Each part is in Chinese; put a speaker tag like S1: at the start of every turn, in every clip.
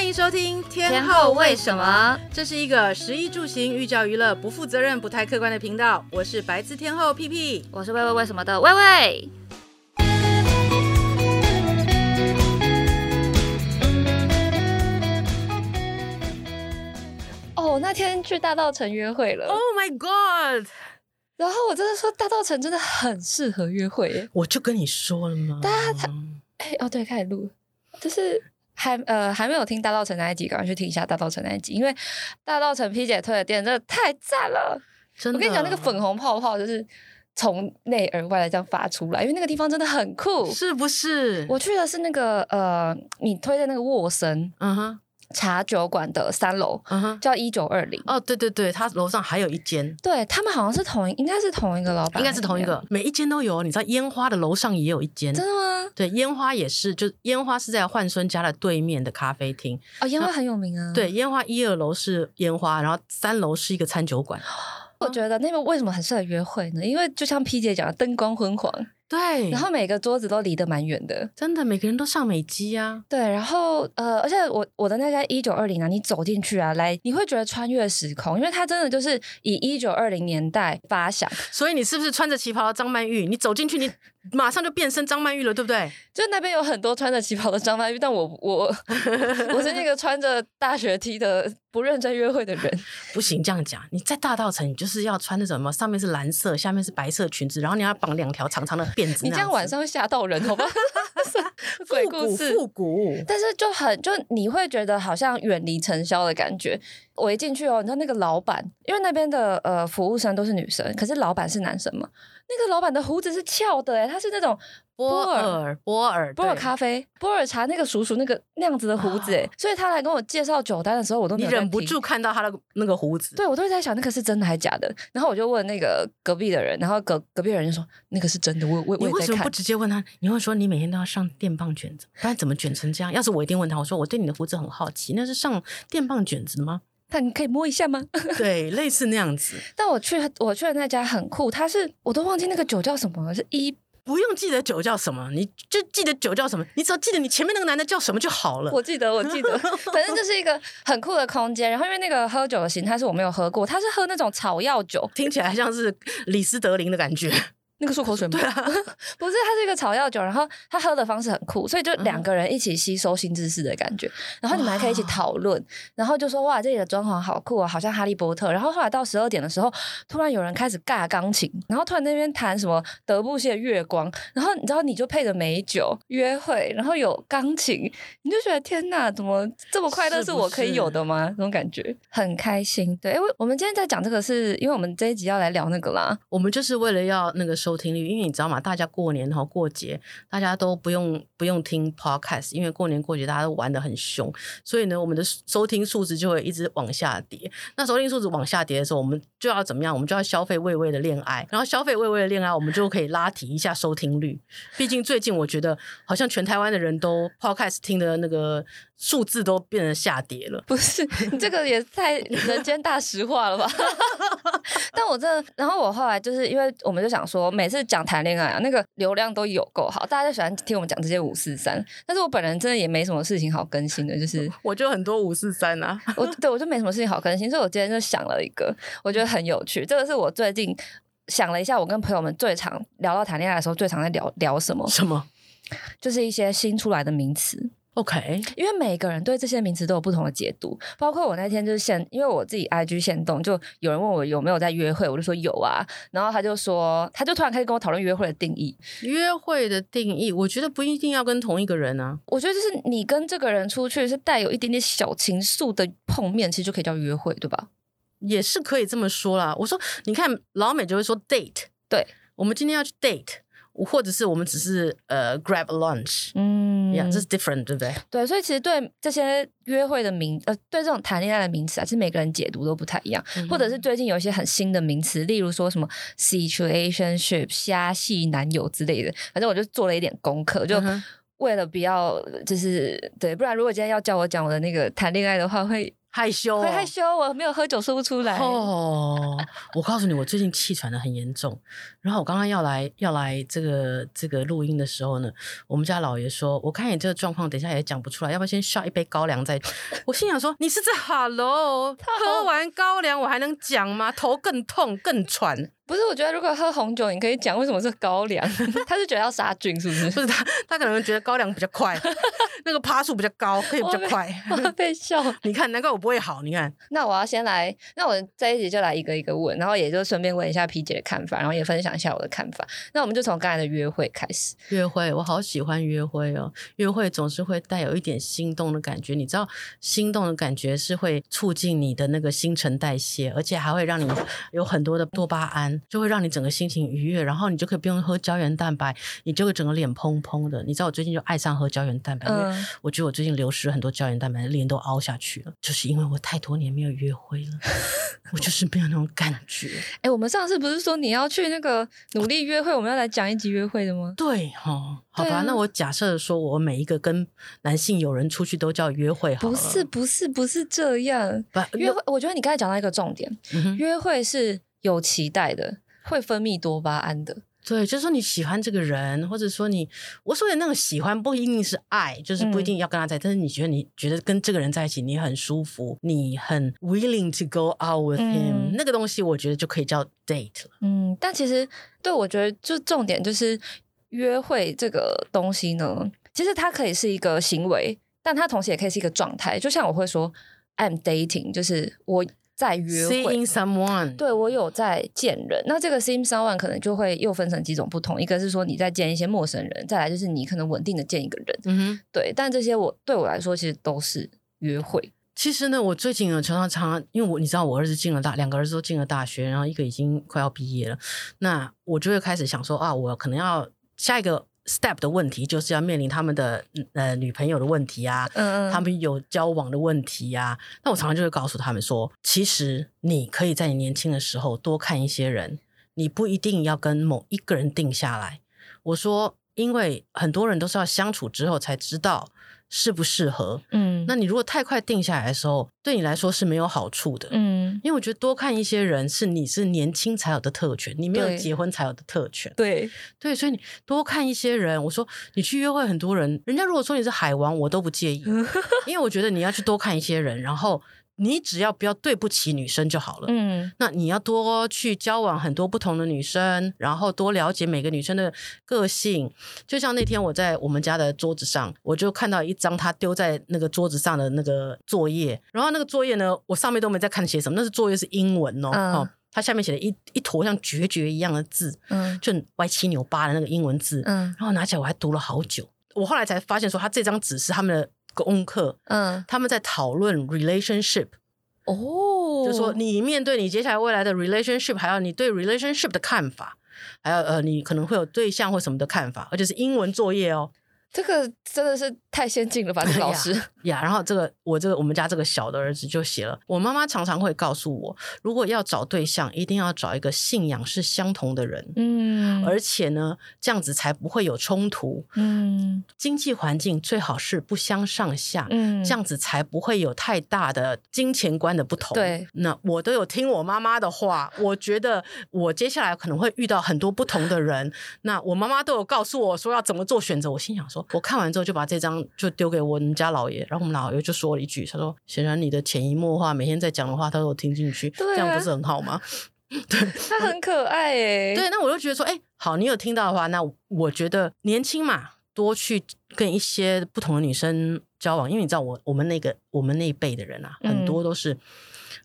S1: 欢迎收听
S2: 天后为什么？
S1: 这是一个食衣住行、寓教于乐、不负责任、不太客观的频道。我是白字天后屁屁，
S2: 我是喂喂为什么的喂喂。哦，那天去大道城约会了。
S1: Oh my god！
S2: 然后我真的说，大道城真的很适合约会耶。
S1: 我就跟你说了吗？
S2: 大家他哎哦对，开始录，就是。还呃还没有听大道城那一集，赶快去听一下大道城那一集，因为大道城 P 姐推的店真的太赞了。真的，我跟你讲，那个粉红泡泡就是从内而外的这样发出来，因为那个地方真的很酷，
S1: 是不是？
S2: 我去的是那个呃，你推的那个沃森，嗯哼。茶酒馆的三楼，uh huh. 叫一九二零。
S1: 哦，对对对，他楼上还有一间。
S2: 对，他们好像是同一，应该是同一个老板，
S1: 应该是同一个，每一间都有。你知道烟花的楼上也有一间，
S2: 真的吗？
S1: 对，烟花也是，就烟花是在焕孙家的对面的咖啡厅。
S2: 哦，烟花很有名啊。
S1: 对，烟花一二楼是烟花，然后三楼是一个餐酒馆。
S2: 我觉得那边为什么很适合约会呢？因为就像 P 姐讲的，灯光昏黄。
S1: 对，
S2: 然后每个桌子都离得蛮远的，
S1: 真的，每个人都上美肌啊。
S2: 对，然后呃，而且我我的那家一九二零啊，你走进去啊，来你会觉得穿越时空，因为它真的就是以一九二零年代发想。
S1: 所以你是不是穿着旗袍的张曼玉？你走进去，你 马上就变身张曼玉了，对不对？
S2: 就那边有很多穿着旗袍的张曼玉，但我我我是那个穿着大学 T 的不认真约会的人。
S1: 不行，这样讲，你在大道城，你就是要穿那什么，上面是蓝色，下面是白色裙子，然后你要绑两条长长的。
S2: 你这样晚上会吓到人，好吧？鬼故事，
S1: 复古，
S2: 但是就很就你会觉得好像远离尘嚣的感觉。我一进去哦，你知道那个老板，因为那边的呃服务生都是女生，可是老板是男生嘛。那个老板的胡子是翘的，诶，他是那种
S1: 波尔波尔
S2: 波尔咖啡波尔茶那个叔叔那个那样子的胡子，诶，所以他来跟我介绍酒单的时候，我都你
S1: 忍不住看到他的那个胡子。
S2: 对，我都在想那个是真的还是假的，然后我就问那个隔壁的人，然后隔隔壁的人就说那个是真的。我我我
S1: 你为什么不直接问他？你会说你每天都要上电棒卷子，不然怎么卷成这样？要是我一定问他，我说我对你的胡子很好奇，那是上电棒卷子吗？
S2: 那你可以摸一下吗？
S1: 对，类似那样子。
S2: 但我去我去的那家很酷，它是我都忘记那个酒叫什么了，是一
S1: 不用记得酒叫什么，你就记得酒叫什么，你只要记得你前面那个男的叫什么就好了。
S2: 我记得，我记得，反正就是一个很酷的空间。然后因为那个喝酒的形态是我没有喝过，他是喝那种草药酒，
S1: 听起来像是李斯德林的感觉。
S2: 那个漱口水吗？
S1: 对啊，
S2: 不是，它是一个草药酒，然后它喝的方式很酷，所以就两个人一起吸收新知识的感觉，嗯、然后你们还可以一起讨论，然后就说哇，这里的装潢好酷啊，好像哈利波特。然后后来到十二点的时候，突然有人开始尬钢琴，然后突然那边弹什么德布西的月光，然后你知道你就配着美酒约会，然后有钢琴，你就觉得天哪，怎么这么快乐是我可以有的吗？那种感觉很开心。对，因为我们今天在讲这个是，是因为我们这一集要来聊那个啦，
S1: 我们就是为了要那个收收听率，因为你知道吗？大家过年哈过节，大家都不用不用听 podcast，因为过年过节大家都玩得很凶，所以呢，我们的收听数值就会一直往下跌。那收听数值往下跌的时候，我们就要怎么样？我们就要消费喂喂的恋爱，然后消费喂喂的恋爱，我们就可以拉提一下收听率。毕竟最近我觉得好像全台湾的人都 podcast 听的那个数字都变成下跌了。
S2: 不是，你这个也太人间大实话了吧？但我真的，然后我后来就是因为我们就想说，每次讲谈恋爱啊，那个流量都有够好，大家就喜欢听我们讲这些五四三。但是我本人真的也没什么事情好更新的，就是
S1: 我就很多五四三啊，
S2: 我对我就没什么事情好更新，所以我今天就想了一个，我觉得很有趣。这个是我最近想了一下，我跟朋友们最常聊到谈恋爱的时候，最常在聊聊什么？
S1: 什么？
S2: 就是一些新出来的名词。
S1: OK，
S2: 因为每个人对这些名词都有不同的解读，包括我那天就是现，因为我自己 IG 现动，就有人问我有没有在约会，我就说有啊，然后他就说，他就突然开始跟我讨论约会的定义。
S1: 约会的定义，我觉得不一定要跟同一个人啊，
S2: 我觉得就是你跟这个人出去是带有一点点小情愫的碰面，其实就可以叫约会，对吧？
S1: 也是可以这么说啦。我说，你看老美就会说 date，
S2: 对，
S1: 我们今天要去 date。或者是我们只是呃、uh, grab a lunch，嗯，呀，这是 different，对不对？
S2: 对，所以其实对这些约会的名，呃，对这种谈恋爱的名词啊，其实每个人解读都不太一样。嗯、或者是最近有一些很新的名词，例如说什么 situationship、虾系男友之类的，反正我就做了一点功课，就为了不要就是对，不然如果今天要叫我讲我的那个谈恋爱的话，会
S1: 害羞、哦，
S2: 会害羞，我没有喝酒说不出来。
S1: 哦，我告诉你，我最近气喘的很严重。然后我刚刚要来要来这个这个录音的时候呢，我们家老爷说，我看你这个状况，等一下也讲不出来，要不要先下一杯高粱再？我心想说，你是在 Hello，喝完高粱我还能讲吗？头更痛更喘。
S2: 不是，我觉得如果喝红酒，你可以讲为什么是高粱。他是觉得要杀菌，是不是？
S1: 不是他，他可能觉得高粱比较快，那个趴数比较高，可以比较快。
S2: 我被笑。
S1: 你看，难怪我不会好。你看，
S2: 那我要先来，那我这一集就来一个一个问，然后也就顺便问一下皮姐的看法，然后也分享一下我的看法。那我们就从刚才的约会开始。
S1: 约会，我好喜欢约会哦。约会总是会带有一点心动的感觉，你知道，心动的感觉是会促进你的那个新陈代谢，而且还会让你有很多的多巴胺。就会让你整个心情愉悦，然后你就可以不用喝胶原蛋白，你就会整个脸嘭嘭的。你知道我最近就爱上喝胶原蛋白，嗯、因为我觉得我最近流失了很多胶原蛋白，脸都凹下去了，就是因为我太多年没有约会了，我就是没有那种感觉。
S2: 哎、欸，我们上次不是说你要去那个努力约会，我们要来讲一集约会的吗？
S1: 对哈、哦，好吧，啊、那我假设说我每一个跟男性友人出去都叫约会好，
S2: 不是不是不是这样，不约会，我觉得你刚才讲到一个重点，嗯、约会是。有期待的，会分泌多巴胺的。
S1: 对，就是说你喜欢这个人，或者说你我说的那个喜欢不一定是爱，就是不一定要跟他在，嗯、但是你觉得你觉得跟这个人在一起你很舒服，你很 willing to go out with him，嗯、那个东西我觉得就可以叫 date 了。
S2: 嗯，但其实对我觉得就重点就是约会这个东西呢，其实它可以是一个行为，但它同时也可以是一个状态。就像我会说 I'm dating，就是我。在约会
S1: ，seeing someone，
S2: 对，我有在见人。那这个 seeing someone 可能就会又分成几种不同，一个是说你在见一些陌生人，再来就是你可能稳定的见一个人。嗯哼，对。但这些我对我来说其实都是约会。
S1: 其实呢，我最近呢常常常，因为我你知道我儿子进了大，两个儿子都进了大学，然后一个已经快要毕业了，那我就会开始想说啊，我可能要下一个。Step 的问题就是要面临他们的呃女朋友的问题啊，他们有交往的问题呀、啊。那我常常就会告诉他们说，其实你可以在你年轻的时候多看一些人，你不一定要跟某一个人定下来。我说，因为很多人都是要相处之后才知道。适不适合？嗯，那你如果太快定下来的时候，对你来说是没有好处的。嗯，因为我觉得多看一些人是你是年轻才有的特权，你没有结婚才有的特权。
S2: 对
S1: 对，所以你多看一些人。我说你去约会很多人，人家如果说你是海王，我都不介意，因为我觉得你要去多看一些人，然后。你只要不要对不起女生就好了。嗯，那你要多去交往很多不同的女生，然后多了解每个女生的个性。就像那天我在我们家的桌子上，我就看到一张他丢在那个桌子上的那个作业，然后那个作业呢，我上面都没在看写什么，那是作业是英文哦。嗯、哦，它下面写了一一坨像决绝一样的字，嗯，就歪七扭八的那个英文字，嗯，然后拿起来我还读了好久。我后来才发现说，他这张纸是他们的。功课，嗯，他们在讨论 relationship，哦，就是说你面对你接下来未来的 relationship，还有你对 relationship 的看法，还有呃，你可能会有对象或什么的看法，而且是英文作业哦。
S2: 这个真的是太先进了吧，这个老师
S1: 呀。然后这个我这个我们家这个小的儿子就写了，我妈妈常常会告诉我，如果要找对象，一定要找一个信仰是相同的人，嗯，而且呢，这样子才不会有冲突，嗯，经济环境最好是不相上下，嗯，这样子才不会有太大的金钱观的不同。
S2: 对，
S1: 那我都有听我妈妈的话，我觉得我接下来可能会遇到很多不同的人，那我妈妈都有告诉我说要怎么做选择，我心想说。我看完之后就把这张就丢给我们家老爷，然后我们老爷就说了一句：“他说，显然你的潜移默化，每天在讲的话，他都有听进去，啊、这样不是很好吗？” 对，
S2: 他很可爱诶。
S1: 对，那我就觉得说，哎，好，你有听到的话，那我觉得年轻嘛，多去跟一些不同的女生交往，因为你知道我，我我们那个我们那一辈的人啊，很多都是，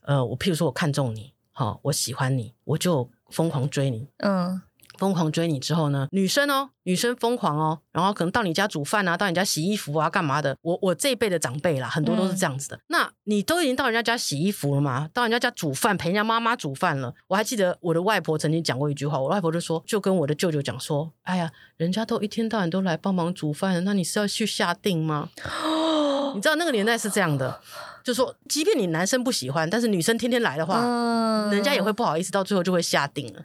S1: 嗯、呃，我譬如说我看中你，好，我喜欢你，我就疯狂追你，嗯。疯狂追你之后呢，女生哦，女生疯狂哦，然后可能到你家煮饭啊，到你家洗衣服啊，干嘛的？我我这一辈的长辈啦，很多都是这样子的。嗯、那你都已经到人家家洗衣服了吗？到人家家煮饭，陪人家妈妈煮饭了。我还记得我的外婆曾经讲过一句话，我外婆就说，就跟我的舅舅讲说，哎呀，人家都一天到晚都来帮忙煮饭了，那你是要去下定吗？哦、你知道那个年代是这样的，就说即便你男生不喜欢，但是女生天天来的话，嗯、人家也会不好意思，到最后就会下定了。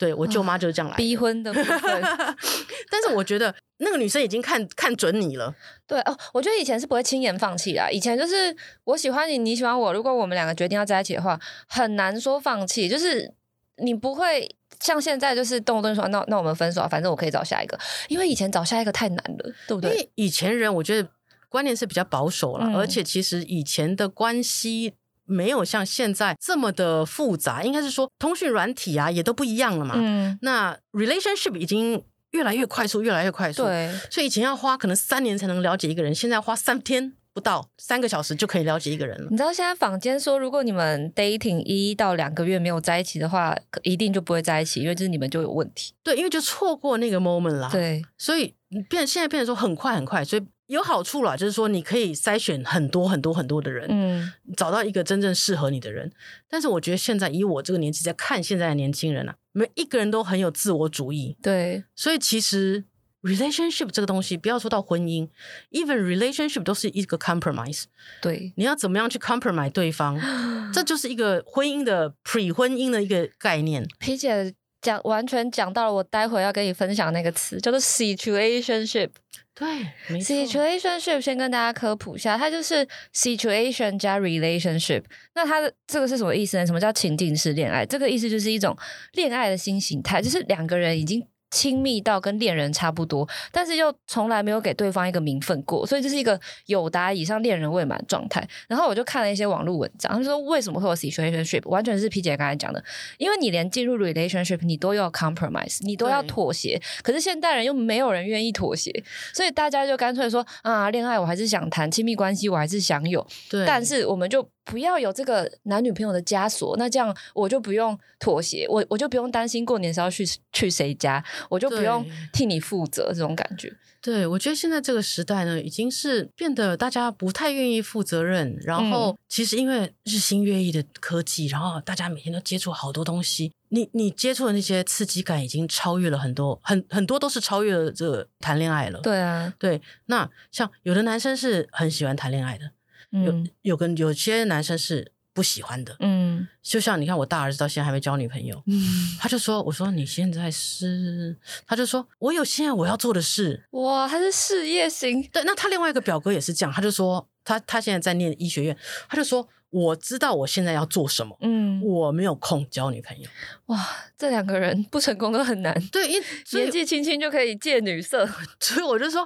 S1: 对，我舅妈就是这样来的，
S2: 逼婚的部分。
S1: 但是我觉得那个女生已经看看准你了。
S2: 对哦，我觉得以前是不会轻言放弃啦。以前就是我喜欢你，你喜欢我，如果我们两个决定要在一起的话，很难说放弃。就是你不会像现在，就是动不动说那那我们分手啊，反正我可以找下一个。因为以前找下一个太难了，对不对？
S1: 因为以前人我觉得观念是比较保守了，嗯、而且其实以前的关系。没有像现在这么的复杂，应该是说通讯软体啊也都不一样了嘛。嗯，那 relationship 已经越来越快速，越来越快速。对，所以以前要花可能三年才能了解一个人，现在花三天不到三个小时就可以了解一个人了。
S2: 你知道现在坊间说，如果你们 dating 一到两个月没有在一起的话，一定就不会在一起，因为就是你们就有问题。
S1: 对，因为就错过那个 moment 了。
S2: 对，
S1: 所以变现在变得说很快很快，所以。有好处啦，就是说你可以筛选很多很多很多的人，嗯，找到一个真正适合你的人。但是我觉得现在以我这个年纪在看现在的年轻人啊，每一个人都很有自我主义，
S2: 对。
S1: 所以其实 relationship 这个东西，不要说到婚姻，even relationship 都是一个 compromise。
S2: 对，
S1: 你要怎么样去 compromise 对方，这就是一个婚姻的 pre 婚姻的一个概念。
S2: 皮姐讲完全讲到了我待会要跟你分享那个词，叫做 situationship。
S1: 对
S2: ，situationship 先跟大家科普一下，它就是 situation 加 relationship。那它的这个是什么意思呢？什么叫情境式恋爱？这个意思就是一种恋爱的新形态，就是两个人已经。亲密到跟恋人差不多，但是又从来没有给对方一个名分过，所以这是一个有达以上恋人未满状态。然后我就看了一些网络文章，他们说为什么会有 situationship，完全是 P 姐刚才讲的，因为你连进入 relationship 你都要 compromise，你都要妥协，可是现代人又没有人愿意妥协，所以大家就干脆说啊，恋爱我还是想谈，亲密关系我还是想有，对，但是我们就。不要有这个男女朋友的枷锁，那这样我就不用妥协，我我就不用担心过年是要去去谁家，我就不用替你负责这种感觉。
S1: 对，我觉得现在这个时代呢，已经是变得大家不太愿意负责任。然后，其实因为日新月异的科技，然后大家每天都接触好多东西，你你接触的那些刺激感已经超越了很多，很很多都是超越了这个谈恋爱了。
S2: 对啊，
S1: 对。那像有的男生是很喜欢谈恋爱的。有有跟有些男生是不喜欢的，嗯，就像你看我大儿子到现在还没交女朋友，嗯，他就说，我说你现在是，他就说我有现在我要做的事，
S2: 哇，他是事业型，
S1: 对，那他另外一个表哥也是这样，他就说他他现在在念医学院，他就说我知道我现在要做什么，嗯，我没有空交女朋友，
S2: 哇，这两个人不成功都很难，
S1: 对，因
S2: 年纪轻轻就可以见女色，
S1: 所以我就说，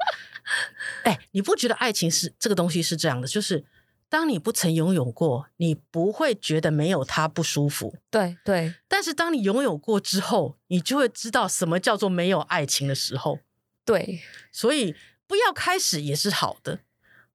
S1: 哎，你不觉得爱情是这个东西是这样的，就是。当你不曾拥有过，你不会觉得没有它不舒服。
S2: 对对，
S1: 但是当你拥有过之后，你就会知道什么叫做没有爱情的时候。
S2: 对，
S1: 所以不要开始也是好的，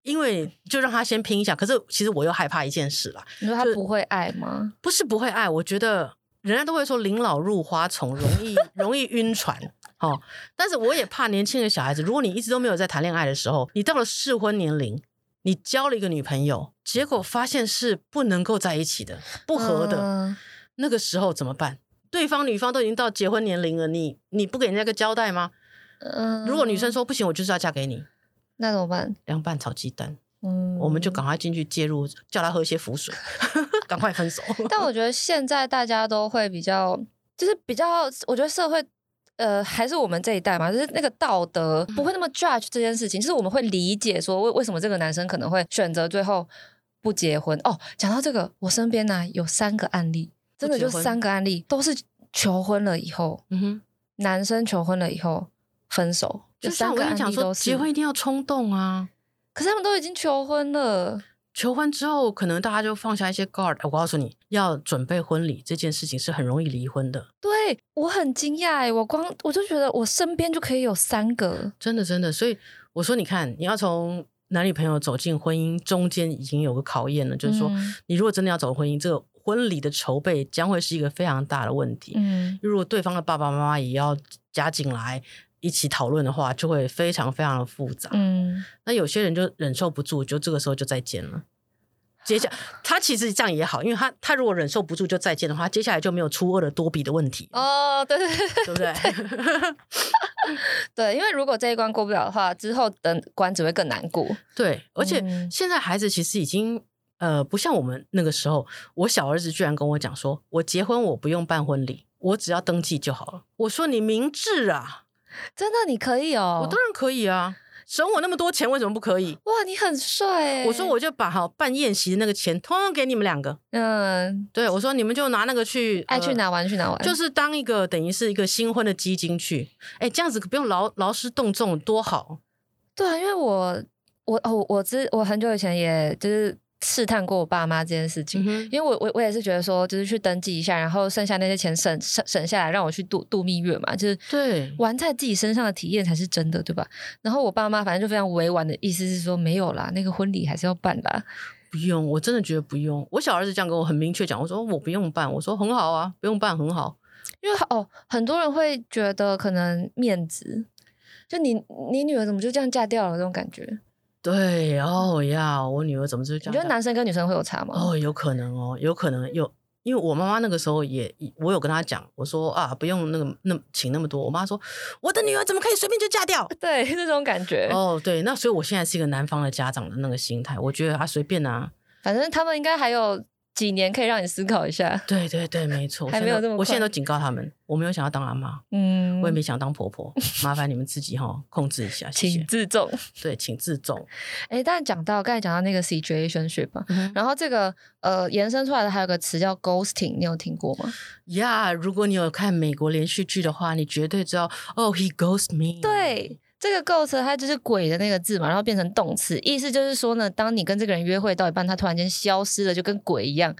S1: 因为就让他先拼一下。可是其实我又害怕一件事啦。
S2: 你说他不会爱吗？
S1: 不是不会爱，我觉得人家都会说临老入花丛，容易 容易晕船。哦，但是我也怕年轻的小孩子，如果你一直都没有在谈恋爱的时候，你到了适婚年龄。你交了一个女朋友，结果发现是不能够在一起的，不合的，嗯、那个时候怎么办？对方女方都已经到结婚年龄了，你你不给人家个交代吗？嗯，如果女生说不行，我就是要嫁给你，
S2: 那怎么办？
S1: 凉拌炒鸡蛋，嗯，我们就赶快进去介入，叫她喝些符水，赶快分手。
S2: 但我觉得现在大家都会比较，就是比较，我觉得社会。呃，还是我们这一代嘛，就是那个道德不会那么 judge 这件事情，就是我们会理解说为为什么这个男生可能会选择最后不结婚。哦，讲到这个，我身边呢、啊、有三个案例，真的就三个案例都是求婚了以后，嗯哼，男生求婚了以后分手，就三个案例都是。
S1: 结婚一定要冲动啊，
S2: 可是他们都已经求婚了。
S1: 求婚之后，可能大家就放下一些 guard。我告诉你要准备婚礼这件事情是很容易离婚的。
S2: 对，我很惊讶哎，我光我就觉得我身边就可以有三个，
S1: 真的真的。所以我说，你看，你要从男女朋友走进婚姻，中间已经有个考验了。就是说，嗯、你如果真的要走婚姻，这个婚礼的筹备将会是一个非常大的问题。嗯，如果对方的爸爸妈妈也要加进来一起讨论的话，就会非常非常的复杂。嗯，那有些人就忍受不住，就这个时候就再见了。接下他其实这样也好，因为他他如果忍受不住就再见的话，接下来就没有初二的多比的问题
S2: 哦，对对对，
S1: 对不对？
S2: 对，因为如果这一关过不了的话，之后的关只会更难过。
S1: 对，而且现在孩子其实已经呃不像我们那个时候，我小儿子居然跟我讲说，我结婚我不用办婚礼，我只要登记就好了。我说你明智啊，
S2: 真的你可以哦？
S1: 我当然可以啊。省我那么多钱，为什么不可以？
S2: 哇，你很帅！
S1: 我说我就把好办宴席的那个钱，通通给你们两个。嗯，对，我说你们就拿那个去，
S2: 爱去哪玩去哪玩，
S1: 就是当一个等于是一个新婚的基金去。哎，这样子不用劳劳师动众，多好。
S2: 对啊，因为我我哦，我之我很久以前也就是。试探过我爸妈这件事情，嗯、因为我我我也是觉得说，就是去登记一下，然后剩下那些钱省省省下来，让我去度度蜜月嘛，就是对玩在自己身上的体验才是真的，对吧？然后我爸妈反正就非常委婉的意思是说，没有啦，那个婚礼还是要办啦，
S1: 不用，我真的觉得不用。我小儿子这样跟我很明确讲，我说我不用办，我说很好啊，不用办很好，
S2: 因为哦，很多人会觉得可能面子，就你你女儿怎么就这样嫁掉了这种感觉。
S1: 对哦呀，我女儿怎么就这样？
S2: 你觉得男生跟女生会有差吗？
S1: 哦，有可能哦，有可能有，因为我妈妈那个时候也，我有跟她讲，我说啊，不用那个那请那么多。我妈说，我的女儿怎么可以随便就嫁掉？
S2: 对，这种感觉。
S1: 哦，对，那所以我现在是一个男方的家长的那个心态，我觉得啊，随便啊，
S2: 反正他们应该还有。几年可以让你思考一下？
S1: 对对对，没错，
S2: 还没有这么。
S1: 我现在都警告他们，我没有想要当阿妈，嗯，我也没想当婆婆，麻烦你们自己哈控制一下，谢谢，
S2: 请自重。
S1: 对，请自重。
S2: 哎，但讲到刚才讲到那个 situationship 然后这个呃延伸出来的还有个词叫 ghosting，你有听过吗？
S1: 呀，yeah, 如果你有看美国连续剧的话，你绝对知道哦、oh,，he ghosted me。
S2: 对。这个 ghost 它就是鬼的那个字嘛，然后变成动词，意思就是说呢，当你跟这个人约会到一半，他突然间消失了，就跟鬼一样，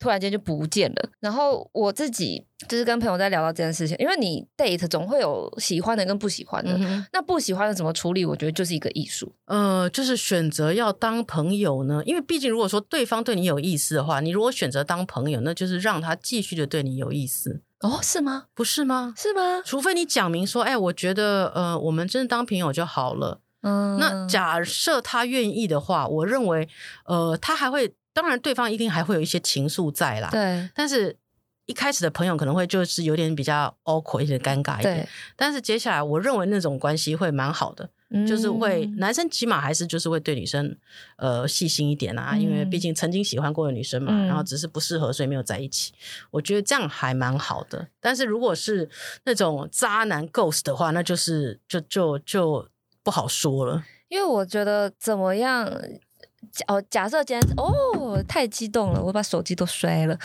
S2: 突然间就不见了。然后我自己就是跟朋友在聊到这件事情，因为你 date 总会有喜欢的跟不喜欢的，嗯、那不喜欢的怎么处理？我觉得就是一个艺术。
S1: 呃，就是选择要当朋友呢，因为毕竟如果说对方对你有意思的话，你如果选择当朋友，那就是让他继续的对你有意思。
S2: 哦，是吗？
S1: 不是吗？
S2: 是吗？
S1: 除非你讲明说，哎，我觉得，呃，我们真的当朋友就好了。嗯，那假设他愿意的话，我认为，呃，他还会，当然，对方一定还会有一些情愫在啦。
S2: 对，
S1: 但是。一开始的朋友可能会就是有点比较 awkward，有点尴尬一点。对但是接下来我认为那种关系会蛮好的，嗯、就是会男生起码还是就是会对女生呃细心一点啊，嗯、因为毕竟曾经喜欢过的女生嘛，嗯、然后只是不适合，所以没有在一起。我觉得这样还蛮好的。但是如果是那种渣男 ghost 的话，那就是就就就不好说了。
S2: 因为我觉得怎么样？哦，假设今天哦太激动了，我把手机都摔了。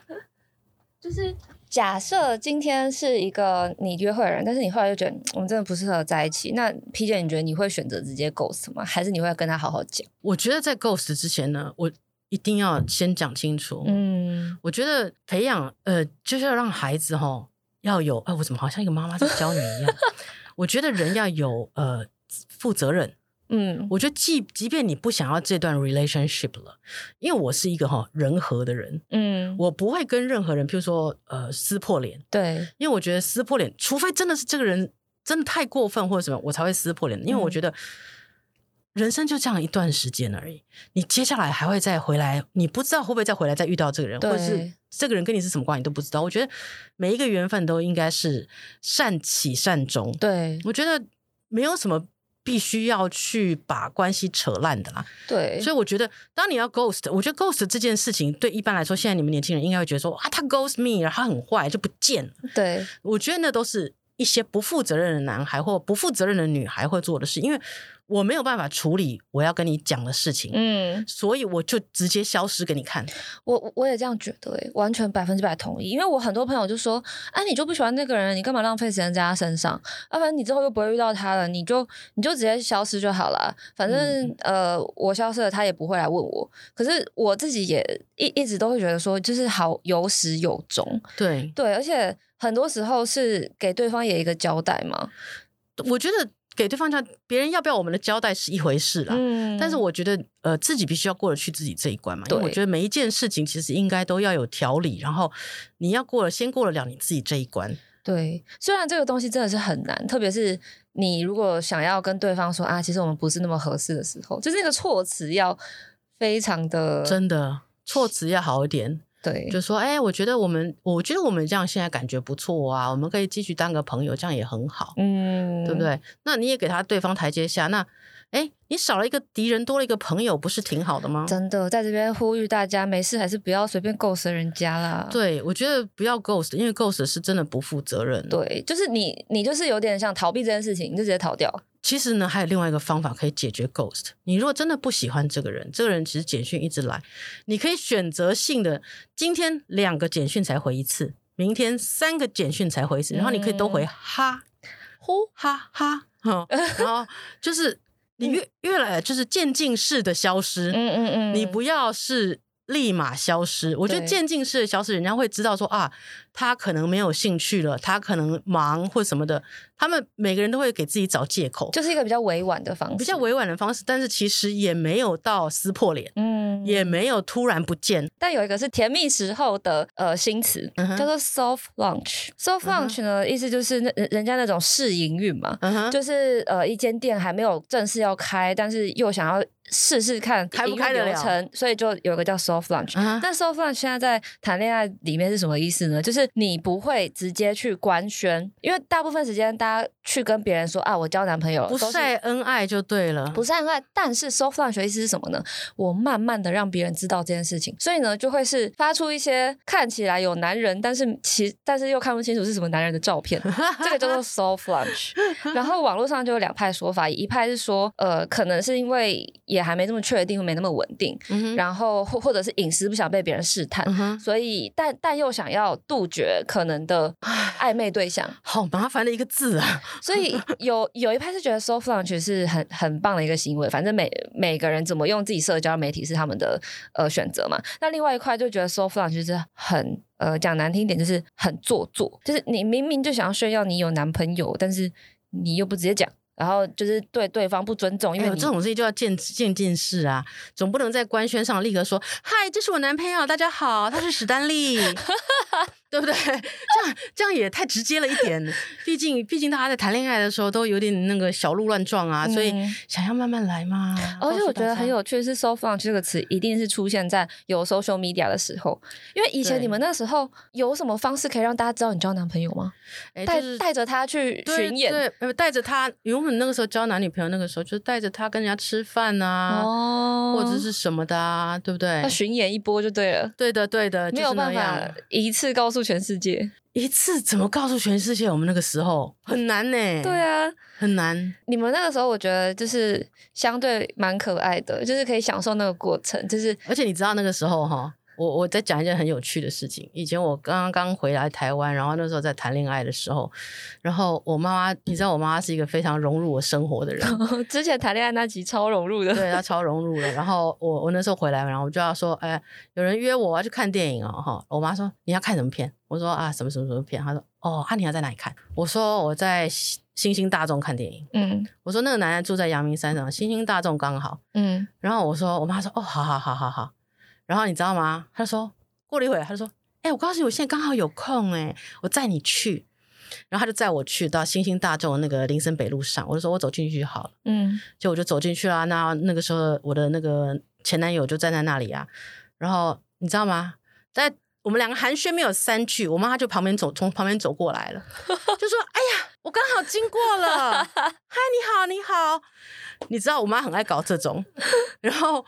S2: 就是假设今天是一个你约会的人，但是你后来就觉得我们真的不适合在一起。那 P 姐，你觉得你会选择直接 ghost 吗？还是你会跟他好好讲？
S1: 我觉得在 ghost 之前呢，我一定要先讲清楚。嗯，我觉得培养呃，就是要让孩子哈要有，哎、呃，我怎么好像一个妈妈在教你一样？我觉得人要有呃负责任。嗯，我觉得即即便你不想要这段 relationship 了，因为我是一个哈人和的人，嗯，我不会跟任何人，譬如说呃撕破脸，
S2: 对，
S1: 因为我觉得撕破脸，除非真的是这个人真的太过分或者什么，我才会撕破脸。因为我觉得人生就这样一段时间而已，你接下来还会再回来，你不知道会不会再回来再遇到这个人，或者是这个人跟你是什么关系你都不知道。我觉得每一个缘分都应该是善起善终，
S2: 对，
S1: 我觉得没有什么。必须要去把关系扯烂的啦，
S2: 对，
S1: 所以我觉得，当你要 ghost，我觉得 ghost 这件事情，对一般来说，现在你们年轻人应该会觉得说，啊，他 ghost me，然后他很坏，就不见了。
S2: 对，
S1: 我觉得那都是一些不负责任的男孩或不负责任的女孩会做的事，因为。我没有办法处理我要跟你讲的事情，嗯，所以我就直接消失给你看。
S2: 我我也这样觉得，诶，完全百分之百同意。因为我很多朋友就说，哎，你就不喜欢那个人，你干嘛浪费时间在他身上？啊，反正你之后又不会遇到他了，你就你就直接消失就好了。反正、嗯、呃，我消失了，他也不会来问我。可是我自己也一一直都会觉得说，就是好有始有终。
S1: 对
S2: 对，而且很多时候是给对方也一个交代嘛。
S1: 我觉得。给对方讲，别人要不要我们的交代是一回事啦，嗯，但是我觉得，呃，自己必须要过得去自己这一关嘛。对因为我觉得每一件事情其实应该都要有条理，然后你要过了，先过得了你自己这一关。
S2: 对，虽然这个东西真的是很难，特别是你如果想要跟对方说啊，其实我们不是那么合适的时候，就是那个措辞要非常的，
S1: 真的措辞要好一点。
S2: 对，
S1: 就说哎，我觉得我们，我觉得我们这样现在感觉不错啊，我们可以继续当个朋友，这样也很好，嗯，对不对？那你也给他对方台阶下，那哎，你少了一个敌人，多了一个朋友，不是挺好的吗？
S2: 真的，在这边呼吁大家，没事还是不要随便 ghost 人家啦。
S1: 对，我觉得不要 ghost，因为 ghost 是真的不负责任。
S2: 对，就是你，你就是有点像逃避这件事情，你就直接逃掉。
S1: 其实呢，还有另外一个方法可以解决 ghost。你如果真的不喜欢这个人，这个人其实简讯一直来，你可以选择性的，今天两个简讯才回一次，明天三个简讯才回一次，然后你可以都回哈、呼、哈、哈，哈，然后就是你越越来就是渐进式的消失，嗯嗯嗯，你不要是立马消失。我觉得渐进式的消失，人家会知道说啊。他可能没有兴趣了，他可能忙或什么的，他们每个人都会给自己找借口，
S2: 就是一个比较委婉的方式，
S1: 比较委婉的方式，但是其实也没有到撕破脸，嗯，也没有突然不见。
S2: 但有一个是甜蜜时候的呃新词，嗯、叫做 soft launch。soft launch 呢，嗯、意思就是那人家那种试营运嘛，嗯、就是呃一间店还没有正式要开，但是又想要试试看开不开流程，所以就有一个叫 soft launch。那、嗯、soft launch 现在在谈恋爱里面是什么意思呢？就是你不会直接去官宣，因为大部分时间大家去跟别人说啊，我交男朋友了，
S1: 不晒恩爱就对了，
S2: 不晒恩爱。但是 soft launch 意思是什么呢？我慢慢的让别人知道这件事情，所以呢，就会是发出一些看起来有男人，但是其但是又看不清楚是什么男人的照片，这个叫做 soft launch。然后网络上就有两派说法，一派是说，呃，可能是因为也还没这么确定，没那么稳定，嗯、然后或或者是隐私不想被别人试探，嗯、所以但但又想要杜绝。可能的暧昧对象，
S1: 好麻烦的一个字啊！
S2: 所以有有一派是觉得 soft launch 是很很棒的一个行为，反正每每个人怎么用自己社交媒体是他们的呃选择嘛。那另外一块就觉得 soft launch 是很呃讲难听一点就是很做作，就是你明明就想要炫耀你有男朋友，但是你又不直接讲。然后就是对对方不尊重，因为、哎、这种事情就要渐渐进式啊，总不能在官宣上立刻说：“嗨，这是我男朋友，大家好，他是史丹利，对不对？” 这样这样也太直接了一点。毕竟毕竟大家在谈恋爱的时候都有点那个小鹿乱撞啊，嗯、所以想要慢慢来嘛。而且我觉得很有趣的是 “soft launch” 这个词一定是出现在有 social media 的时候，因为以前你们那时候有什么方式可以让大家知道你交男朋友吗？哎、带带着他去巡演，
S1: 对，对带着他永远。那个时候交男女朋友，那个时候就是带着他跟人家吃饭啊，哦、或者是什么的啊，对不对？
S2: 他巡演一波就对了。
S1: 对的，对的，
S2: 没有办法一次告诉全世界。
S1: 一次怎么告诉全世界？我们那个时候很难呢。
S2: 对啊，
S1: 很难。
S2: 你们那个时候，我觉得就是相对蛮可爱的，就是可以享受那个过程。就是
S1: 而且你知道那个时候哈。我我在讲一件很有趣的事情。以前我刚刚回来台湾，然后那时候在谈恋爱的时候，然后我妈妈，你知道我妈妈是一个非常融入我生活的人。
S2: 之前谈恋爱那集超融入的，
S1: 对，她超融入的。然后我我那时候回来，然后我就要说，哎，有人约我要去看电影哦，哈。我妈说你要看什么片？我说啊，什么什么什么片？她说哦，啊，你要在哪里看？我说我在星星大众看电影。嗯，我说那个男人住在阳明山上，星星大众刚好。嗯，然后我说我妈说哦，好好好好好。然后你知道吗？他说过了一会儿，他就说：“哎、欸，我告诉你，我现在刚好有空，哎，我载你去。”然后他就载我去到星星大众那个林森北路上。我就说：“我走进去就好了。”嗯，就我就走进去了。那那个时候，我的那个前男友就站在那里啊。然后你知道吗？在我们两个寒暄没有三句，我妈她就旁边走，从旁边走过来了，就说：“哎呀，我刚好经过了，嗨，你好，你好。”你知道我妈很爱搞这种，然后。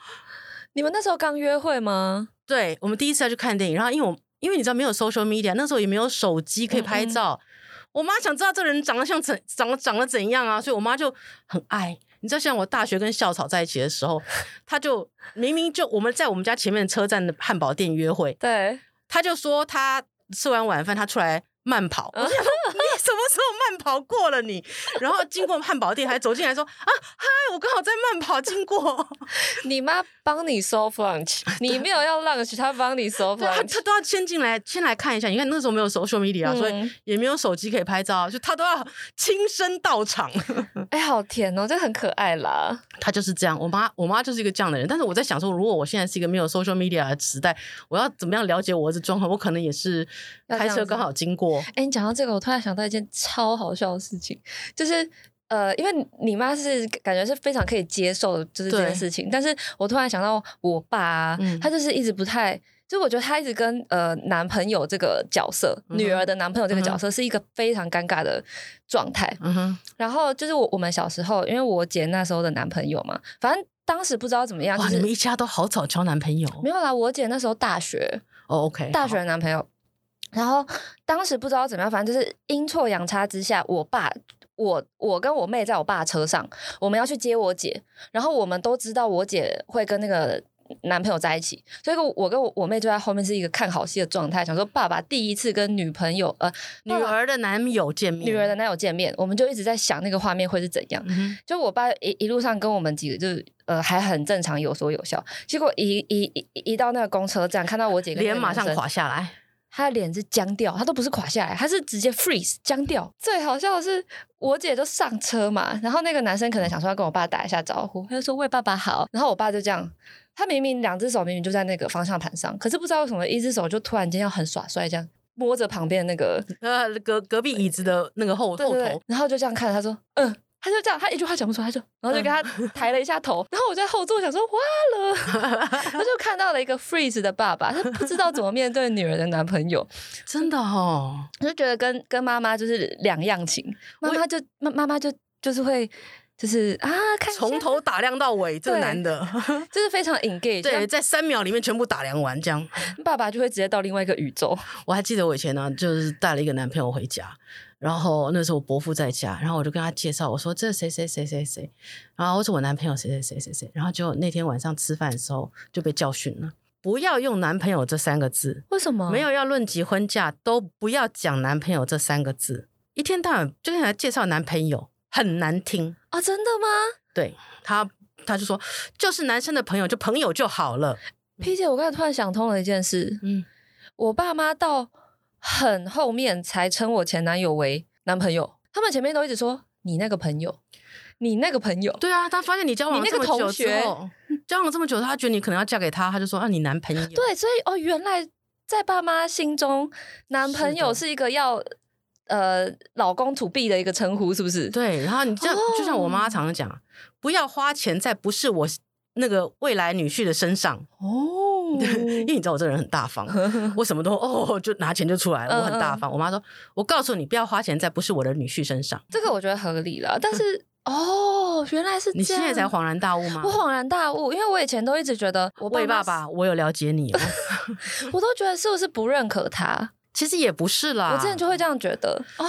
S2: 你们那时候刚约会吗？
S1: 对，我们第一次要去看电影，然后因为我因为你知道没有 social media，那时候也没有手机可以拍照。嗯嗯，我妈想知道这人长得像怎长得长得怎样啊，所以我妈就很爱。你知道，像我大学跟校草在一起的时候，他就明明就我们在我们家前面车站的汉堡店约会，
S2: 对，
S1: 他就说他吃完晚饭他出来慢跑。我想说 什么时候慢跑过了你？然后经过汉堡店，还走进来说啊嗨，我刚好在慢跑经过。
S2: 你妈帮你 soft launch，你没有要 launch，她帮你 soft launch，
S1: 她都要先进来，先来看一下。你看那时候没有 social media，嗯、所以也没有手机可以拍照，就她都要亲身到场。
S2: 哎，好甜哦，这很可爱啦。
S1: 她就是这样，我妈，我妈就是一个这样的人。但是我在想说，如果我现在是一个没有 social media 的时代，我要怎么样了解我儿子状况？我可能也是开车刚好经过。
S2: 哎，你讲到这个，我突然想到。件超好笑的事情，就是呃，因为你妈是感觉是非常可以接受的，就是这件事情。但是我突然想到，我爸、啊，嗯、他就是一直不太。就我觉得他一直跟呃男朋友这个角色，嗯、女儿的男朋友这个角色是一个非常尴尬的状态。嗯哼。然后就是我我们小时候，因为我姐那时候的男朋友嘛，反正当时不知道怎么样。
S1: 哇，
S2: 就是、
S1: 你们一家都好早交男朋友。
S2: 没有啦，我姐那时候大学。
S1: 哦，OK。
S2: 大学的男朋友。然后当时不知道怎么样，反正就是阴错阳差之下，我爸。我我跟我妹在我爸车上，我们要去接我姐，然后我们都知道我姐会跟那个男朋友在一起，所以我跟我我妹就在后面是一个看好戏的状态，想说爸爸第一次跟女朋友呃
S1: 女儿的男友见面，
S2: 女儿的男友见面，我们就一直在想那个画面会是怎样。嗯、就我爸一一路上跟我们几个就是呃还很正常有说有笑，结果一一一一到那个公车站看到我姐跟，脸
S1: 马上垮下来。
S2: 他的脸是僵掉，他都不是垮下来，他是直接 freeze 僵掉。最好笑的是，我姐就上车嘛，然后那个男生可能想说要跟我爸打一下招呼，他就说喂爸爸好，然后我爸就这样，他明明两只手明明就在那个方向盘上，可是不知道为什么一只手就突然间要很耍帅这样摸着旁边那个
S1: 呃隔隔壁椅子的那个后后头，
S2: 然后就这样看着他说嗯。他就这样，他一句话讲不出来，他就然后就跟他抬了一下头，然后我在后座想说哇了，他就看到了一个 freeze 的爸爸，他不知道怎么面对女儿的男朋友，
S1: 真的哦，
S2: 我就觉得跟跟妈妈就是两样情，妈妈就妈妈妈就就是会就是啊，看
S1: 从头打量到尾，这个男的
S2: 就是非常 engage，
S1: 对，在三秒里面全部打量完，这样
S2: 爸爸就会直接到另外一个宇宙。
S1: 我还记得我以前呢，就是带了一个男朋友回家。然后那时候我伯父在家，然后我就跟他介绍，我说这是谁谁谁谁谁，然后我说我男朋友谁谁谁谁谁，然后就那天晚上吃饭的时候就被教训了，不要用男朋友这三个字，
S2: 为什么？
S1: 没有要论及婚嫁，都不要讲男朋友这三个字，一天到晚就跟他介绍男朋友，很难听
S2: 啊！真的吗？
S1: 对他，他就说就是男生的朋友，就朋友就好了。
S2: P 姐，我刚才突然想通了一件事，嗯，我爸妈到。很后面才称我前男友为男朋友，他们前面都一直说你那个朋友，你那个朋友。
S1: 对啊，他发现你交往了这么久之后，交往了这么久，他觉得你可能要嫁给他，他就说啊，你男朋友。
S2: 对，所以哦，原来在爸妈心中，男朋友是一个要呃老公 to be 的一个称呼，是不是？
S1: 对，然后你这样、哦、就像我妈常常讲，不要花钱在不是我那个未来女婿的身上哦。因为你知道我这个人很大方，我什么都哦，就拿钱就出来了，我很大方。我妈说：“我告诉你，不要花钱在不是我的女婿身上。”
S2: 这个我觉得合理了。但是 哦，原来是这样。
S1: 你现在才恍然大悟吗？
S2: 我恍然大悟，因为我以前都一直觉得我
S1: 魏爸爸，我有了解你哦，
S2: 我都觉得是不是不认可他？
S1: 其实也不是啦，
S2: 我之前就会这样觉得哦。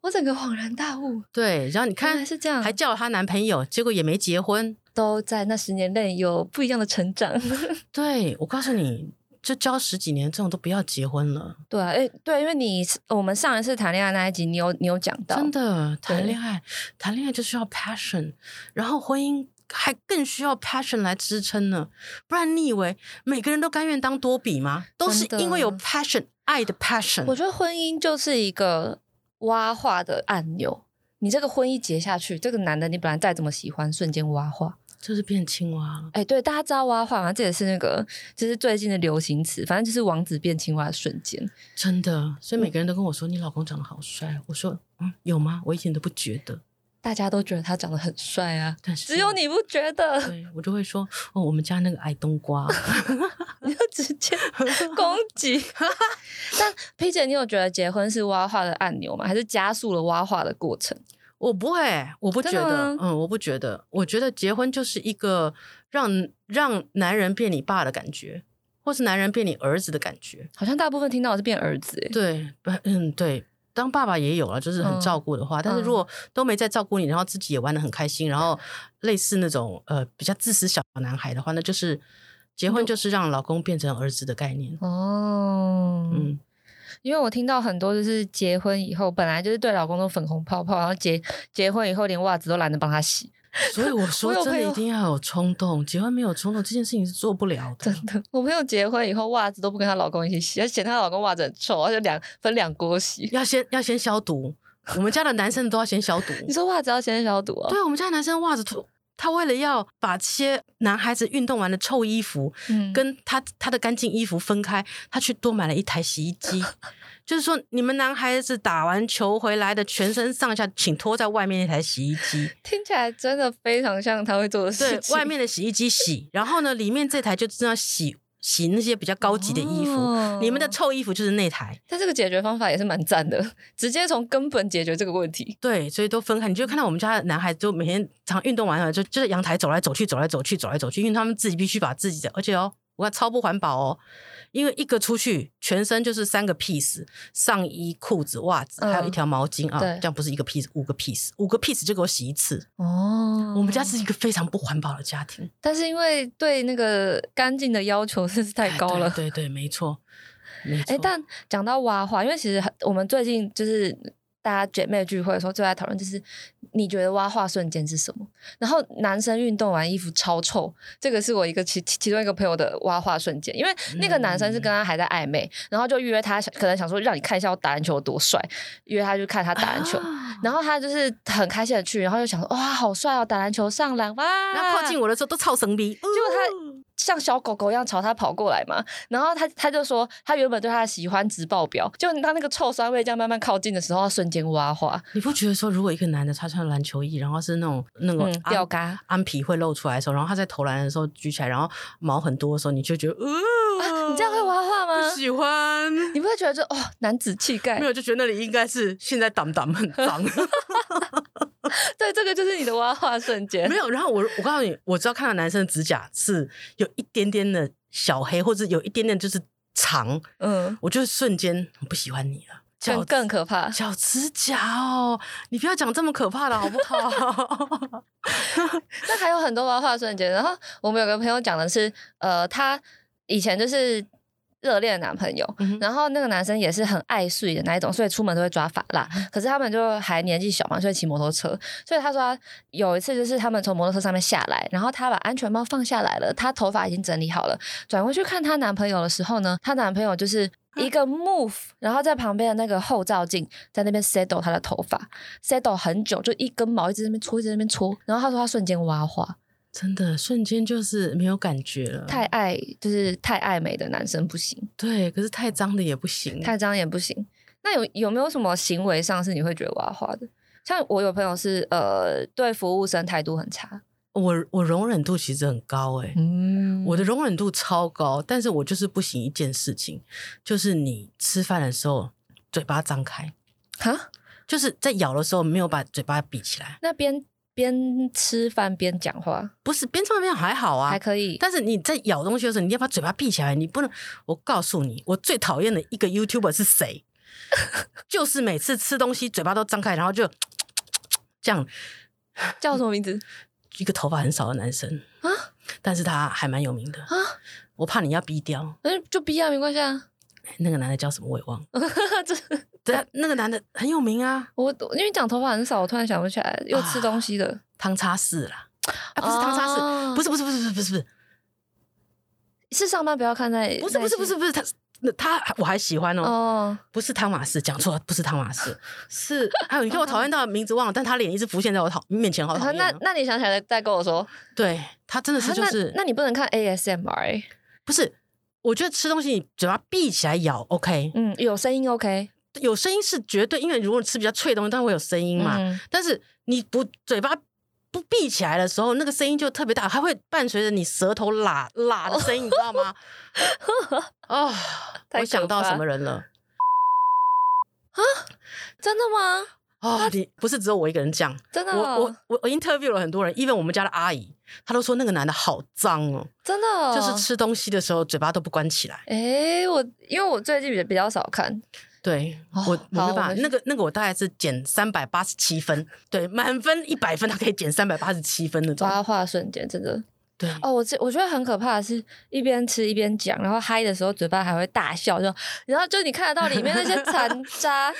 S2: 我整个恍然大悟。
S1: 对，然后你看
S2: 是这样，
S1: 还叫了她男朋友，结果也没结婚，
S2: 都在那十年内有不一样的成长。
S1: 对，我告诉你。就交十几年，这种都不要结婚了。
S2: 对啊，诶，对，因为你我们上一次谈恋爱那一集，你有你有讲到，
S1: 真的谈恋爱，谈恋爱就需要 passion，然后婚姻还更需要 passion 来支撑呢。不然你以为每个人都甘愿当多比吗？都是因为有 passion，爱的 passion。
S2: 我觉得婚姻就是一个挖化的按钮，你这个婚姻结下去，这个男的你本来再怎么喜欢，瞬间挖化。
S1: 就是变青蛙了，
S2: 哎、欸，对，大家知道蛙化吗？这也是那个，就是最近的流行词，反正就是王子变青蛙的瞬间，
S1: 真的。所以每个人都跟我说：“嗯、你老公长得好帅。”我说：“嗯，有吗？我以前都不觉得。”
S2: 大家都觉得他长得很帅啊，但是只有你不觉得。
S1: 对，我就会说：“哦，我们家那个矮冬瓜。”
S2: 你就直接攻击。但 P 姐，你有觉得结婚是蛙化的按钮吗？还是加速了蛙化的过程？
S1: 我不会，我不觉得，嗯，我不觉得。我觉得结婚就是一个让让男人变你爸的感觉，或是男人变你儿子的感觉。
S2: 好像大部分听到的是变儿子，欸，
S1: 对，嗯，对。当爸爸也有了，就是很照顾的话，嗯、但是如果都没在照顾你，然后自己也玩的很开心，然后类似那种呃比较自私小男孩的话，那就是结婚就是让老公变成儿子的概念。哦，嗯。
S2: 因为我听到很多就是结婚以后本来就是对老公都粉红泡泡，然后结结婚以后连袜子都懒得帮他洗，
S1: 所以我说真的一定要有冲动，结婚没有冲动这件事情是做不了的。
S2: 真的，我朋友结婚以后袜子都不跟她老公一起洗，而嫌她老公袜子很臭，而且两分两锅洗，
S1: 要先要先消毒。我们家的男生都要先消毒。
S2: 你说袜子要先消毒啊？
S1: 对，我们家男生袜子他为了要把这些男孩子运动完的臭衣服，嗯，跟他他的干净衣服分开，他去多买了一台洗衣机。就是说，你们男孩子打完球回来的全身上下，请拖在外面那台洗衣机。
S2: 听起来真的非常像他会做的事情。
S1: 对，外面的洗衣机洗，然后呢，里面这台就这样洗洗那些比较高级的衣服，哦、你们的臭衣服就是那台。
S2: 但这个解决方法也是蛮赞的，直接从根本解决这个问题。
S1: 对，所以都分开。你就看到我们家的男孩子，就每天常运动完了，就就在阳台走来走去，走来走去，走来走去，因为他们自己必须把自己的，而且哦，我看超不环保哦。因为一个出去，全身就是三个 piece，上衣、裤子、袜子，还有一条毛巾、嗯、啊，这样不是一个 piece，五个 piece，五个 piece 就给我洗一次。哦，我们家是一个非常不环保的家庭，
S2: 但是因为对那个干净的要求真是太高了。
S1: 对对，对，没错，没 错。
S2: 哎，但讲到娃娃，因为其实我们最近就是。大家姐妹聚会的时候，最爱讨论就是你觉得挖化瞬间是什么？然后男生运动完衣服超臭，这个是我一个其其中一个朋友的挖化瞬间，因为那个男生是跟他还在暧昧，嗯、然后就约他，可能想说让你看一下我打篮球有多帅，约他去看他打篮球，啊、然后他就是很开心的去，然后就想说哇好帅哦，打篮球上篮哇，
S1: 然后靠近我的时候都超神逼，
S2: 结果他。像小狗狗一样朝他跑过来嘛，然后他他就说，他原本对他的喜欢值爆表，就当那个臭酸味这样慢慢靠近的时候，他瞬间挖花。
S1: 你不觉得说，如果一个男的他穿篮球衣，然后是那种那种
S2: 吊嘎
S1: 安皮会露出来的时候，然后他在投篮的时候举起来，然后毛很多的时候，你就觉得，呃，
S2: 啊、你这样会挖花吗？
S1: 不喜欢。
S2: 你不会觉得就哦，男子气概？
S1: 没有，就觉得那里应该是现在挡挡很脏。
S2: 对，这个就是你的挖话瞬间。
S1: 没有，然后我我告诉你，我只要看到男生的指甲是有一点点的小黑，或者有一点点就是长，嗯，我就瞬间不喜欢你了。
S2: 更更可怕，
S1: 脚指甲哦，你不要讲这么可怕的好不好？
S2: 那还有很多挖话瞬间。然后我们有个朋友讲的是，呃，他以前就是。热恋的男朋友，嗯、然后那个男生也是很爱睡的那一种，所以出门都会抓发蜡。可是他们就还年纪小嘛，所以骑摩托车。所以他说他有一次就是他们从摩托车上面下来，然后他把安全帽放下来了，他头发已经整理好了，转过去看她男朋友的时候呢，她男朋友就是一个 move，然后在旁边的那个后照镜在那边 settle 他的头发，settle 很久，就一根毛一直在那边搓，一直在那边搓。然后他说他瞬间蛙化。
S1: 真的瞬间就是没有感觉了，
S2: 太爱就是太爱美的男生不行，
S1: 对，可是太脏的也不行，
S2: 太脏也不行。那有有没有什么行为上是你会觉得蛙化的？像我有朋友是呃对服务生态度很差，
S1: 我我容忍度其实很高哎、欸，嗯，我的容忍度超高，但是我就是不行一件事情，就是你吃饭的时候嘴巴张开，哈，就是在咬的时候没有把嘴巴闭起来，
S2: 那边。边吃饭边讲话，
S1: 不是边吃饭边还好啊，
S2: 还可以。
S1: 但是你在咬东西的时候，你要把嘴巴闭起来，你不能。我告诉你，我最讨厌的一个 YouTuber 是谁？就是每次吃东西嘴巴都张开，然后就这样。
S2: 叫什么名字？
S1: 一个头发很少的男生啊，但是他还蛮有名的啊。我怕你要逼掉，
S2: 嗯，就逼啊，没关系啊。
S1: 那个男的叫什么？我也忘了。对，那个男的很有名啊。
S2: 我因为讲头发很少，我突然想不起来。又吃东西的
S1: 汤叉四啦，啊，不是汤叉四，不是不是不是不是不是不是，
S2: 是上班不要看在。
S1: 不是不是不是不是他，那他我还喜欢哦。不是汤马士，讲错了，不是汤马士，是还有你看我 讨厌到的名字忘了，但他脸一直浮现在我讨面前，好讨厌。
S2: 那那你想起来再跟我说。
S1: 对，他真的是就是，
S2: 那你不能看 ASMR，
S1: 不是。我觉得吃东西你嘴巴闭起来咬，OK，
S2: 嗯，有声音 OK，
S1: 有声音是绝对，因为如果你吃比较脆的东西，当然会有声音嘛。嗯、但是你不嘴巴不闭起来的时候，那个声音就特别大，还会伴随着你舌头喇喇的声音，哦、你知道吗？啊、哦，我想到什么人了？
S2: 啊，真的吗？
S1: 啊、哦，你不是只有我一个人讲，
S2: 真的、
S1: 哦。我我我我 interview 了很多人，even 我们家的阿姨，她都说那个男的好脏哦，
S2: 真的、哦，
S1: 就是吃东西的时候嘴巴都不关起来。
S2: 哎、欸，我因为我最近也比较少看，
S1: 对、哦、我我没办法，那个那个我大概是减三百八十七分，对，满分一百分，他可以减三百八十七分的。
S2: 蛙化瞬间真的，
S1: 对
S2: 哦，我这我觉得很可怕的是，一边吃一边讲，然后嗨的时候嘴巴还会大笑，就然后就你看得到里面那些残渣。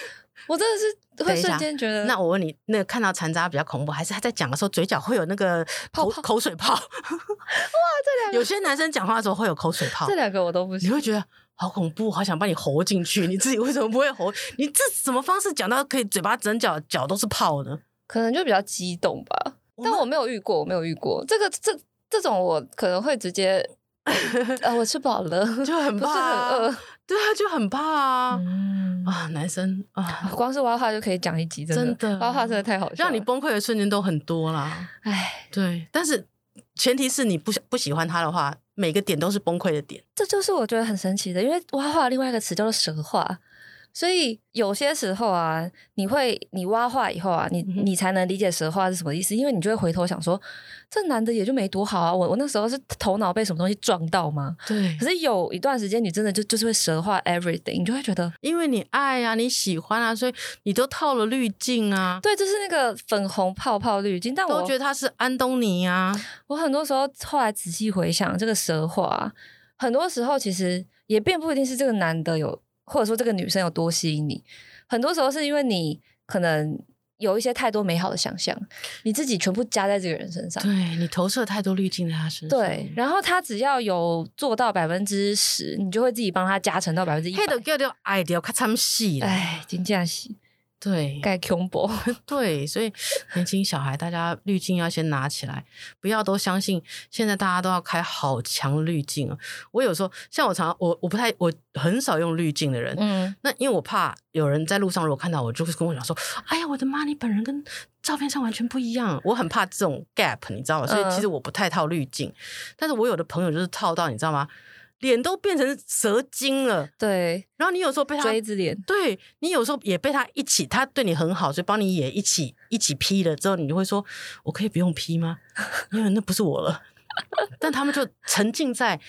S2: 我真的是 会瞬间觉得，
S1: 那我问你，那个看到残渣比较恐怖，还是他在讲的时候嘴角会有那个泡口水泡？哇，
S2: 这两个
S1: 有些男生讲话的时候会有口水泡，
S2: 这两个我都不行。
S1: 你会觉得好恐怖，好想把你喉进去，你自己为什么不会喉？你这什么方式讲到可以嘴巴整脚脚都是泡呢？
S2: 可能就比较激动吧。但我没有遇过，我没有遇过这个这这种，我可能会直接。啊，我吃饱了，
S1: 就很怕，很饿，对啊，就很怕啊！嗯、啊，男生啊，
S2: 光是蛙话就可以讲一集，真的，真的蛙化真的太好笑，
S1: 让你崩溃的瞬间都很多啦。哎唉，对，但是前提是你不不喜欢他的话，每个点都是崩溃的点。
S2: 这就是我觉得很神奇的，因为蛙画另外一个词叫做蛇话。所以有些时候啊，你会你挖话以后啊，你你才能理解蛇话是什么意思，因为你就会回头想说，这男的也就没多好啊。我我那时候是头脑被什么东西撞到吗？
S1: 对。
S2: 可是有一段时间，你真的就就是会蛇化 everything，你就会觉得，
S1: 因为你爱啊，你喜欢啊，所以你都套了滤镜啊。
S2: 对，就是那个粉红泡泡滤镜。但我
S1: 都觉得他是安东尼啊。
S2: 我很多时候后来仔细回想，这个蛇化，很多时候其实也并不一定是这个男的有。或者说这个女生有多吸引你，很多时候是因为你可能有一些太多美好的想象，你自己全部加在这个人身上，
S1: 对，你投射太多滤镜在他身上，
S2: 对，然后他只要有做到百分之十，你就会自己帮他加成到百分之一百。
S1: 黑的叫做爱掉，看他们戏了，
S2: 哎，真假戏。
S1: 对，
S2: 该恐怖。
S1: 对，所以年轻小孩，大家滤镜要先拿起来，不要都相信。现在大家都要开好强滤镜啊！我有时候，像我常常，我我不太，我很少用滤镜的人。嗯，那因为我怕有人在路上如果看到我，就会跟我讲说：“哎呀，我的妈，你本人跟照片上完全不一样。”我很怕这种 gap，你知道吗？所以其实我不太套滤镜。嗯，但是我有的朋友就是套到，你知道吗？脸都变成蛇精了，
S2: 对。
S1: 然后你有时候被他
S2: 锥子脸，
S1: 对，你有时候也被他一起，他对你很好，所以帮你也一起一起 P 了之后，你就会说：“我可以不用 P 吗？”因为那不是我了。但他们就沉浸在。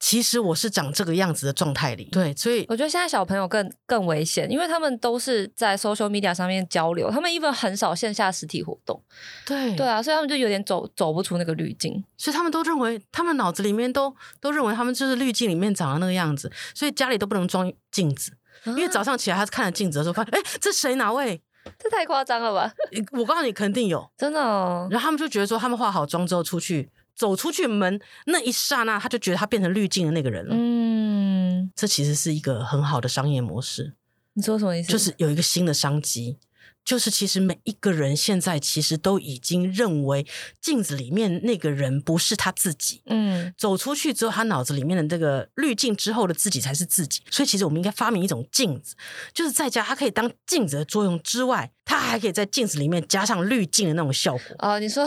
S1: 其实我是长这个样子的状态里，对，所以
S2: 我觉得现在小朋友更更危险，因为他们都是在 social media 上面交流，他们一般很少线下实体活动，
S1: 对对
S2: 啊，所以他们就有点走走不出那个滤镜，
S1: 所以他们都认为，他们脑子里面都都认为他们就是滤镜里面长的那个样子，所以家里都不能装镜子，啊、因为早上起来他看了镜子的时候，发现哎，这谁哪位？
S2: 这太夸张了吧？
S1: 我告诉你，肯定有，
S2: 真的哦。
S1: 然后他们就觉得说，他们化好妆之后出去。走出去门那一刹那，他就觉得他变成滤镜的那个人了。嗯，这其实是一个很好的商业模式。
S2: 你说什么意思？
S1: 就是有一个新的商机，就是其实每一个人现在其实都已经认为镜子里面那个人不是他自己。嗯，走出去之后，他脑子里面的这个滤镜之后的自己才是自己。所以，其实我们应该发明一种镜子，就是在家它可以当镜子的作用之外，它还可以在镜子里面加上滤镜的那种效果。
S2: 哦，你说。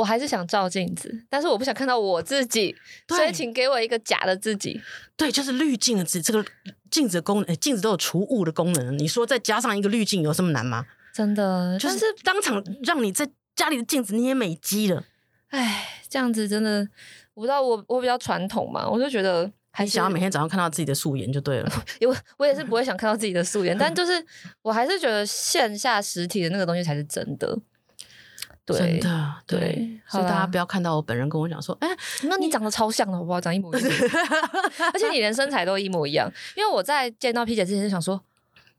S2: 我还是想照镜子，但是我不想看到我自己，所以请给我一个假的自己。
S1: 对，就是滤镜的自己。这个镜子的功能，镜子都有除雾的功能。你说再加上一个滤镜，有这么难吗？
S2: 真的，
S1: 就是当场让你在家里的镜子你也美肌了。
S2: 哎，这样子真的，我不知道我我比较传统嘛，我就觉得还是
S1: 想要每天早上看到自己的素颜就对了。
S2: 因为我也是不会想看到自己的素颜，但就是我还是觉得线下实体的那个东西才是真的。
S1: 真的对，所以大家不要看到我本人跟我讲说，哎，
S2: 那你长得超像的，好不好？长一模一样，而且你连身材都一模一样。因为我在见到 P 姐之前就想说，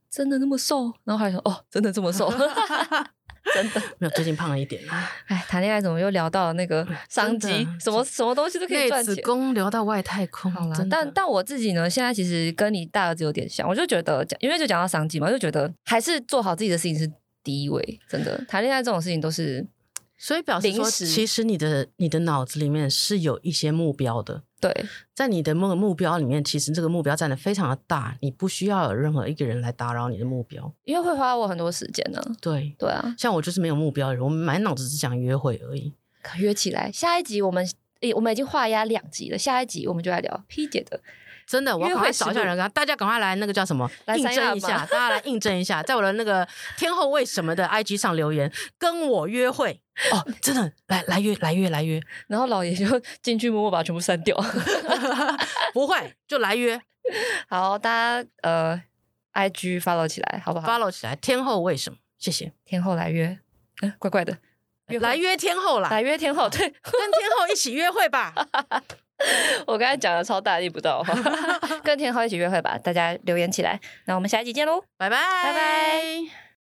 S2: 真的那么瘦？然后还说，哦，真的这么瘦？真的
S1: 没有，最近胖了一点。
S2: 哎，谈恋爱怎么又聊到了那个商机？什么什么东西都可以赚钱？
S1: 子宫聊到外太空，好啦。
S2: 但但我自己呢，现在其实跟你大儿子有点像，我就觉得，因为就讲到商机嘛，就觉得还是做好自己的事情是第一位。真的，谈恋爱这种事情都是。
S1: 所以表示说，其实你的你的脑子里面是有一些目标的。
S2: 对，
S1: 在你的目目标里面，其实这个目标占的非常的大，你不需要有任何一个人来打扰你的目标，
S2: 因为会花我很多时间呢。
S1: 对，
S2: 对啊，像
S1: 我就是没有目标的人，我满脑子只想约会而已。
S2: 可约起来，下一集我们诶，我们已经画押两集了，下一集我们就来聊 P 姐的。
S1: 真的，我要赶快找一下人，大家赶快来那个叫什么，应征一下，大家来应征一下，在我的那个天后为什么的 IG 上留言，跟我约会哦，真的，来来约来约来约，
S2: 然后老爷就进去默默把它全部删掉，
S1: 不会就来约，
S2: 好，大家呃 IG follow 起来好不好
S1: ？follow 起来，天后为什么？谢谢，
S2: 天后来约，嗯，怪怪的，
S1: 来约天后啦，
S2: 来约天后，对，跟
S1: 天后一起约会吧。
S2: 我刚才讲的超大逆不到，跟天后一起约会吧，大家留言起来，那我们下一集见喽，
S1: 拜拜，拜拜。